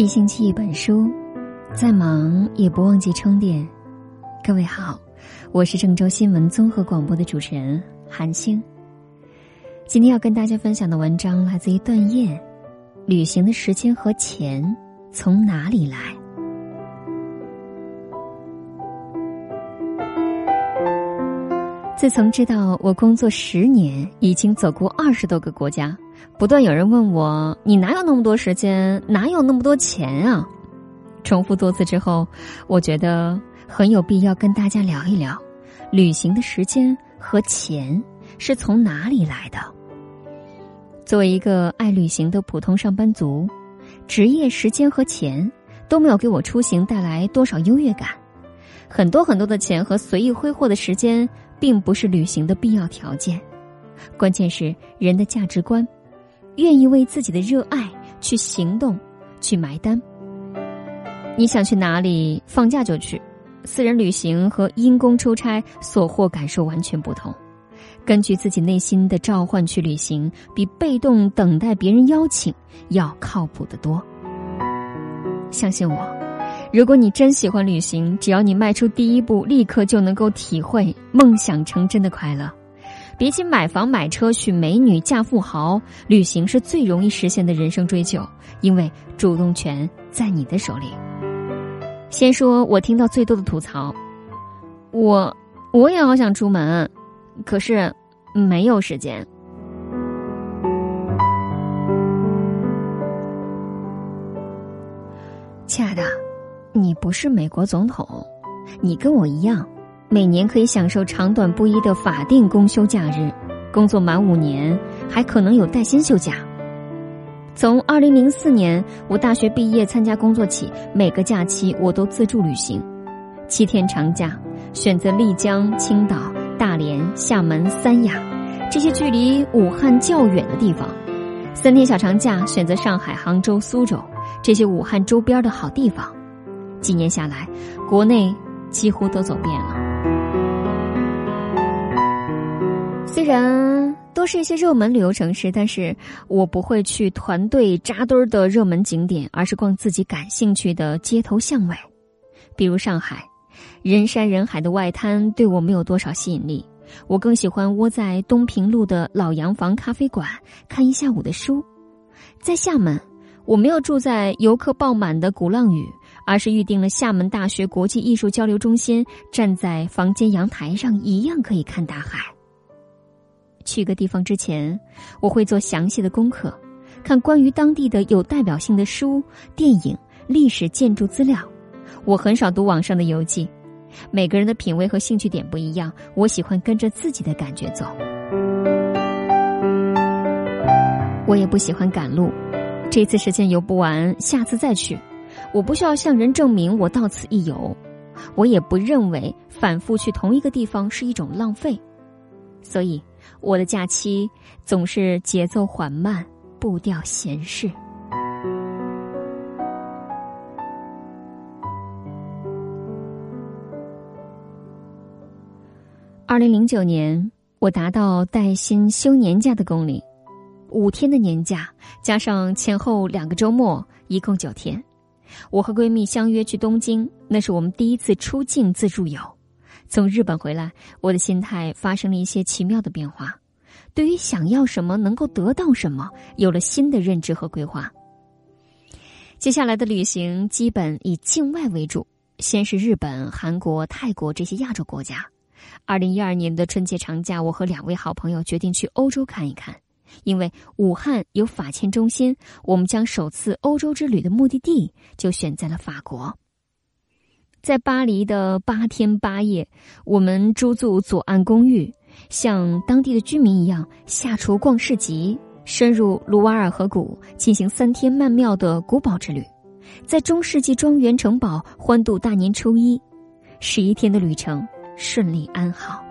一星期一本书，再忙也不忘记充电。各位好，我是郑州新闻综合广播的主持人韩星。今天要跟大家分享的文章来自于段燕。旅行的时间和钱从哪里来？自从知道我工作十年，已经走过二十多个国家。不断有人问我：“你哪有那么多时间？哪有那么多钱啊？”重复多次之后，我觉得很有必要跟大家聊一聊，旅行的时间和钱是从哪里来的。作为一个爱旅行的普通上班族，职业时间和钱都没有给我出行带来多少优越感。很多很多的钱和随意挥霍的时间，并不是旅行的必要条件。关键是人的价值观。愿意为自己的热爱去行动，去埋单。你想去哪里，放假就去。私人旅行和因公出差所获感受完全不同。根据自己内心的召唤去旅行，比被动等待别人邀请要靠谱得多。相信我，如果你真喜欢旅行，只要你迈出第一步，立刻就能够体会梦想成真的快乐。比起买房买车、娶美女、嫁富豪，旅行是最容易实现的人生追求，因为主动权在你的手里。先说我听到最多的吐槽，我我也好想出门，可是没有时间。亲爱的，你不是美国总统，你跟我一样。每年可以享受长短不一的法定公休假日，工作满五年还可能有带薪休假。从二零零四年我大学毕业参加工作起，每个假期我都自助旅行，七天长假选择丽江、青岛、大连、厦门、三亚这些距离武汉较远的地方；三天小长假选择上海、杭州、苏州这些武汉周边的好地方。几年下来，国内几乎都走遍了。虽然都是一些热门旅游城市，但是我不会去团队扎堆的热门景点，而是逛自己感兴趣的街头巷尾。比如上海，人山人海的外滩对我没有多少吸引力，我更喜欢窝在东平路的老洋房咖啡馆看一下午的书。在厦门，我没有住在游客爆满的鼓浪屿，而是预定了厦门大学国际艺术交流中心，站在房间阳台上，一样可以看大海。去个地方之前，我会做详细的功课，看关于当地的有代表性的书、电影、历史建筑资料。我很少读网上的游记，每个人的品味和兴趣点不一样，我喜欢跟着自己的感觉走。我也不喜欢赶路，这次时间游不完，下次再去。我不需要向人证明我到此一游，我也不认为反复去同一个地方是一种浪费，所以。我的假期总是节奏缓慢，步调闲适。二零零九年，我达到带薪休年假的公龄，五天的年假加上前后两个周末，一共九天。我和闺蜜相约去东京，那是我们第一次出境自助游。从日本回来，我的心态发生了一些奇妙的变化，对于想要什么、能够得到什么，有了新的认知和规划。接下来的旅行基本以境外为主，先是日本、韩国、泰国这些亚洲国家。二零一二年的春节长假，我和两位好朋友决定去欧洲看一看，因为武汉有法签中心，我们将首次欧洲之旅的目的地就选在了法国。在巴黎的八天八夜，我们租住左岸公寓，像当地的居民一样下厨、逛市集，深入卢瓦尔河谷，进行三天曼妙的古堡之旅，在中世纪庄园城堡欢度大年初一，十一天的旅程顺利安好。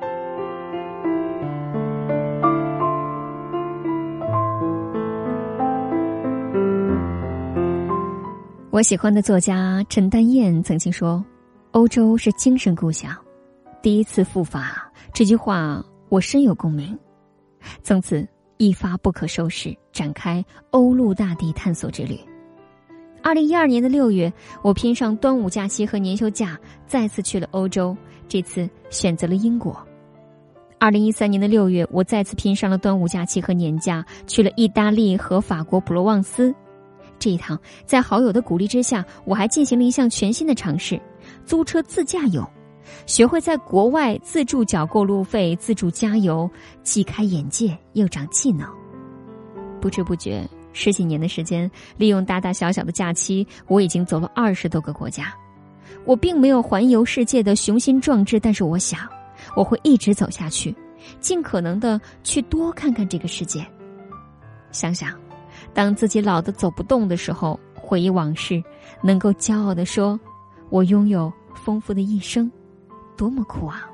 我喜欢的作家陈丹燕曾经说。欧洲是精神故乡，第一次赴法这句话我深有共鸣，从此一发不可收拾，展开欧陆大地探索之旅。二零一二年的六月，我拼上端午假期和年休假，再次去了欧洲。这次选择了英国。二零一三年的六月，我再次拼上了端午假期和年假，去了意大利和法国普罗旺斯。这一趟，在好友的鼓励之下，我还进行了一项全新的尝试：租车自驾游，学会在国外自助缴过路费、自助加油，既开眼界又长技能。不知不觉。十几年的时间，利用大大小小的假期，我已经走了二十多个国家。我并没有环游世界的雄心壮志，但是我想，我会一直走下去，尽可能的去多看看这个世界。想想，当自己老的走不动的时候，回忆往事，能够骄傲的说：“我拥有丰富的一生，多么酷啊！”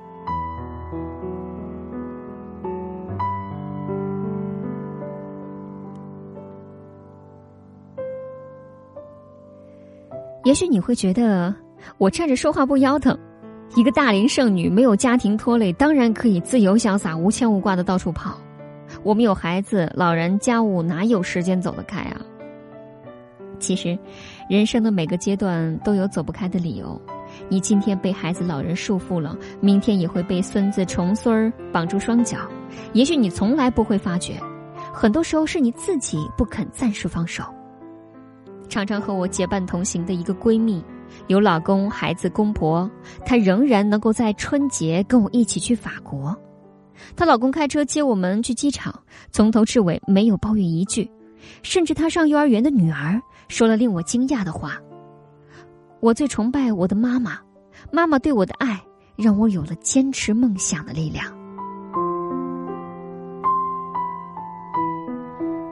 也许你会觉得我站着说话不腰疼，一个大龄剩女没有家庭拖累，当然可以自由潇洒、无牵无挂的到处跑。我们有孩子、老人、家务，哪有时间走得开啊？其实，人生的每个阶段都有走不开的理由。你今天被孩子、老人束缚了，明天也会被孙子、重孙儿绑住双脚。也许你从来不会发觉，很多时候是你自己不肯暂时放手。常常和我结伴同行的一个闺蜜，有老公、孩子、公婆，她仍然能够在春节跟我一起去法国。她老公开车接我们去机场，从头至尾没有抱怨一句，甚至她上幼儿园的女儿说了令我惊讶的话：“我最崇拜我的妈妈，妈妈对我的爱让我有了坚持梦想的力量。”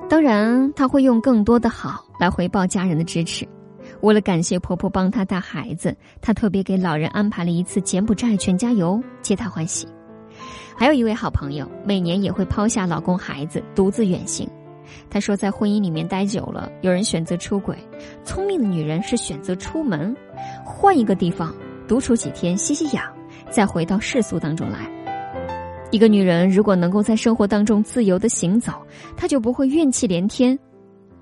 当然，她会用更多的好来回报家人的支持。为了感谢婆婆帮她带孩子，她特别给老人安排了一次柬埔寨全家游，皆大欢喜。还有一位好朋友，每年也会抛下老公孩子独自远行。她说，在婚姻里面待久了，有人选择出轨，聪明的女人是选择出门，换一个地方独处几天，吸吸氧，再回到世俗当中来。一个女人如果能够在生活当中自由的行走，她就不会怨气连天。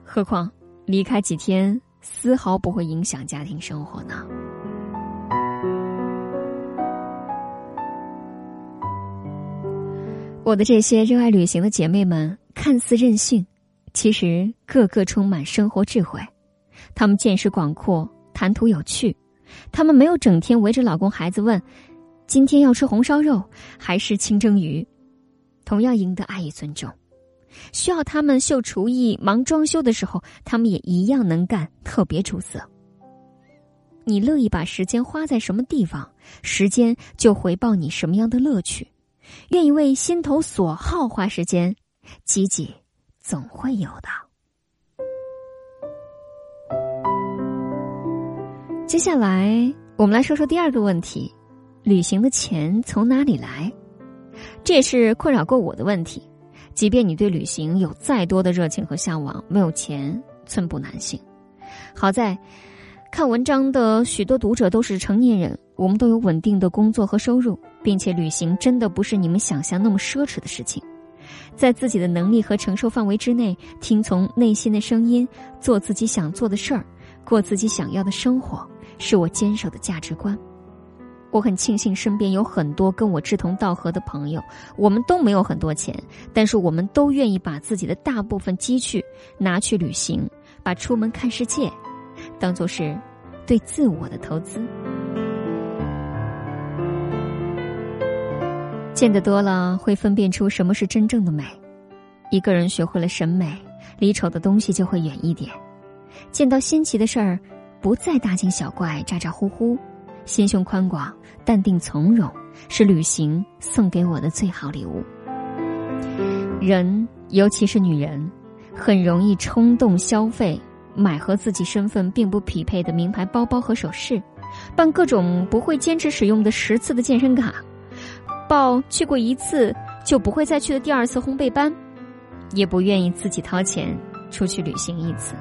何况离开几天，丝毫不会影响家庭生活呢？我的这些热爱旅行的姐妹们，看似任性，其实个个充满生活智慧。她们见识广阔，谈吐有趣。她们没有整天围着老公孩子问。今天要吃红烧肉还是清蒸鱼，同样赢得爱与尊重。需要他们秀厨艺、忙装修的时候，他们也一样能干，特别出色。你乐意把时间花在什么地方，时间就回报你什么样的乐趣。愿意为心头所好花时间，积极总会有的。接下来，我们来说说第二个问题。旅行的钱从哪里来？这也是困扰过我的问题。即便你对旅行有再多的热情和向往，没有钱寸步难行。好在，看文章的许多读者都是成年人，我们都有稳定的工作和收入，并且旅行真的不是你们想象那么奢侈的事情。在自己的能力和承受范围之内，听从内心的声音，做自己想做的事儿，过自己想要的生活，是我坚守的价值观。我很庆幸身边有很多跟我志同道合的朋友，我们都没有很多钱，但是我们都愿意把自己的大部分积蓄拿去旅行，把出门看世界当做是对自我的投资。见得多了，会分辨出什么是真正的美。一个人学会了审美，离丑的东西就会远一点。见到新奇的事儿，不再大惊小怪、咋咋呼呼。心胸宽广、淡定从容，是旅行送给我的最好礼物。人，尤其是女人，很容易冲动消费，买和自己身份并不匹配的名牌包包和首饰，办各种不会坚持使用的十次的健身卡，报去过一次就不会再去的第二次烘焙班，也不愿意自己掏钱出去旅行一次。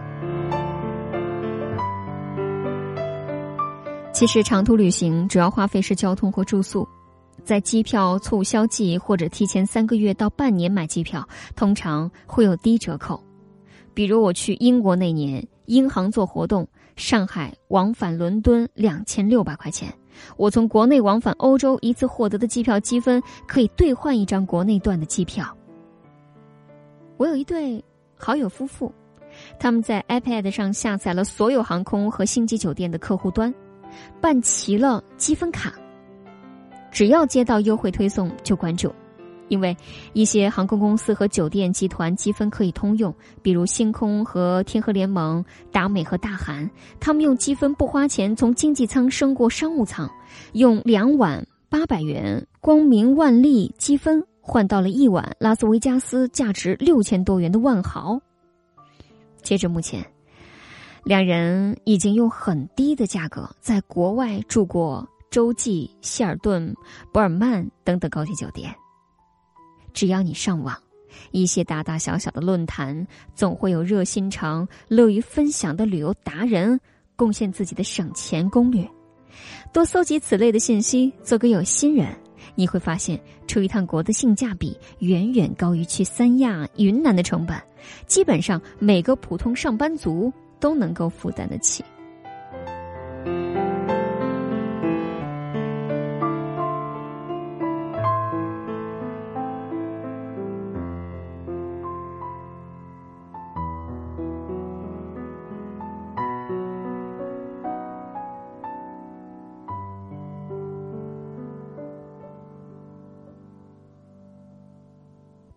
其实长途旅行主要花费是交通和住宿，在机票促销季或者提前三个月到半年买机票，通常会有低折扣。比如我去英国那年，英航做活动，上海往返伦敦两千六百块钱。我从国内往返欧洲一次获得的机票积分可以兑换一张国内段的机票。我有一对好友夫妇，他们在 iPad 上下载了所有航空和星级酒店的客户端，办齐了积分卡，只要接到优惠推送就关注。因为一些航空公司和酒店集团积分可以通用，比如星空和天河联盟、达美和大韩，他们用积分不花钱从经济舱升过商务舱，用两晚八百元光明万利积分换到了一晚拉斯维加斯价值六千多元的万豪。截至目前，两人已经用很低的价格在国外住过洲际、希尔顿、博尔曼等等高级酒店。只要你上网，一些大大小小的论坛，总会有热心肠、乐于分享的旅游达人贡献自己的省钱攻略。多搜集此类的信息，做个有心人，你会发现出一趟国的性价比远远高于去三亚、云南的成本，基本上每个普通上班族都能够负担得起。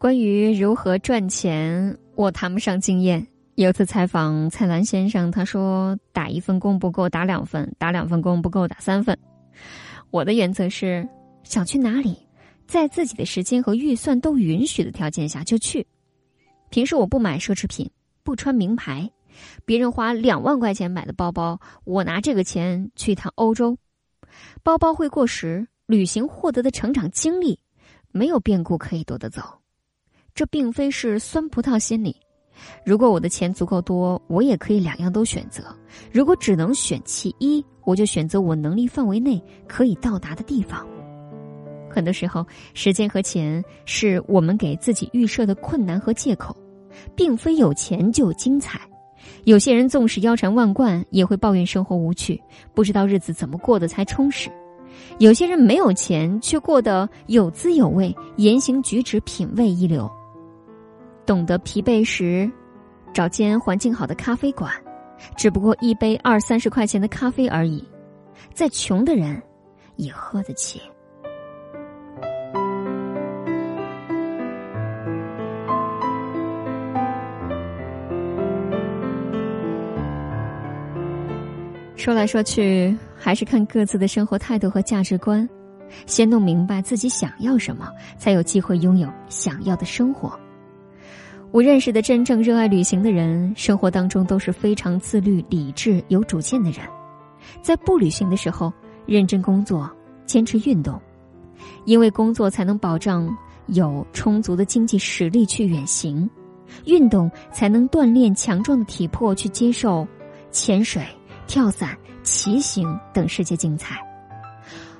关于如何赚钱，我谈不上经验。有次采访蔡澜先生，他说：“打一份工不够，打两份；打两份工不够，打三份。”我的原则是：想去哪里，在自己的时间和预算都允许的条件下就去。平时我不买奢侈品，不穿名牌，别人花两万块钱买的包包，我拿这个钱去一趟欧洲，包包会过时，旅行获得的成长经历，没有变故可以夺得走。这并非是酸葡萄心理。如果我的钱足够多，我也可以两样都选择。如果只能选其一，我就选择我能力范围内可以到达的地方。很多时候，时间和钱是我们给自己预设的困难和借口，并非有钱就有精彩。有些人纵使腰缠万贯，也会抱怨生活无趣，不知道日子怎么过得才充实。有些人没有钱，却过得有滋有味，言行举止品味一流。懂得疲惫时，找间环境好的咖啡馆，只不过一杯二三十块钱的咖啡而已。再穷的人，也喝得起。说来说去，还是看各自的生活态度和价值观。先弄明白自己想要什么，才有机会拥有想要的生活。我认识的真正热爱旅行的人，生活当中都是非常自律、理智、有主见的人。在不旅行的时候，认真工作，坚持运动，因为工作才能保障有充足的经济实力去远行，运动才能锻炼强壮的体魄去接受潜水、跳伞、骑行等世界精彩。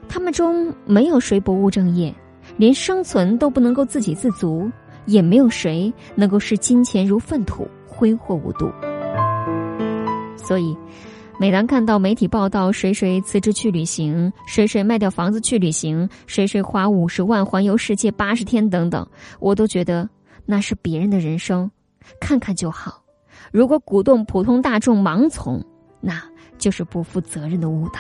他们中没有谁不务正业，连生存都不能够自给自足。也没有谁能够视金钱如粪土，挥霍无度。所以，每当看到媒体报道谁谁辞职去旅行，谁谁卖掉房子去旅行，谁谁花五十万环游世界八十天等等，我都觉得那是别人的人生，看看就好。如果鼓动普通大众盲从，那就是不负责任的误导。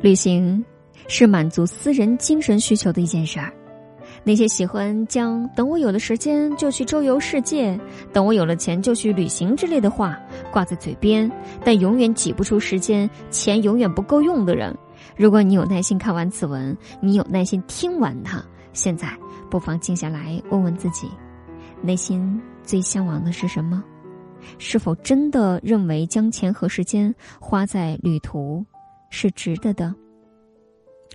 旅行。是满足私人精神需求的一件事儿。那些喜欢将“等我有了时间就去周游世界，等我有了钱就去旅行”之类的话挂在嘴边，但永远挤不出时间、钱永远不够用的人，如果你有耐心看完此文，你有耐心听完它，现在不妨静下来问问自己：内心最向往的是什么？是否真的认为将钱和时间花在旅途是值得的？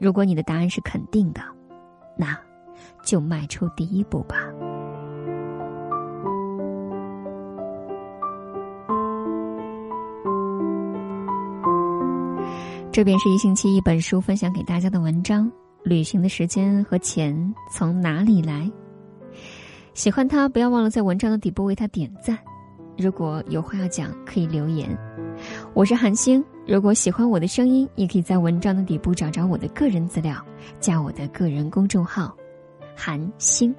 如果你的答案是肯定的，那就迈出第一步吧。这便是一星期一本书分享给大家的文章，旅行的时间和钱从哪里来？喜欢他不要忘了在文章的底部为他点赞，如果有话要讲可以留言。我是韩星。如果喜欢我的声音，也可以在文章的底部找找我的个人资料，加我的个人公众号。韩星，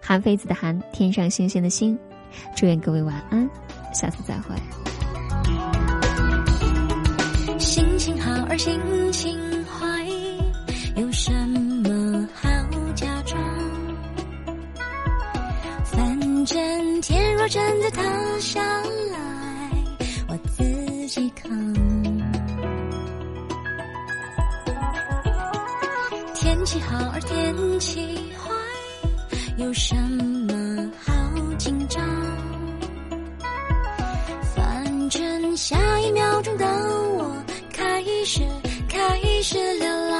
韩非子的韩，天上星星的星，祝愿各位晚安，下次再会。心情好而心情坏，有什么好假装？反正天若真的塌下来，我自己扛。有什么好紧张？反正下一秒钟的我开始开始流浪。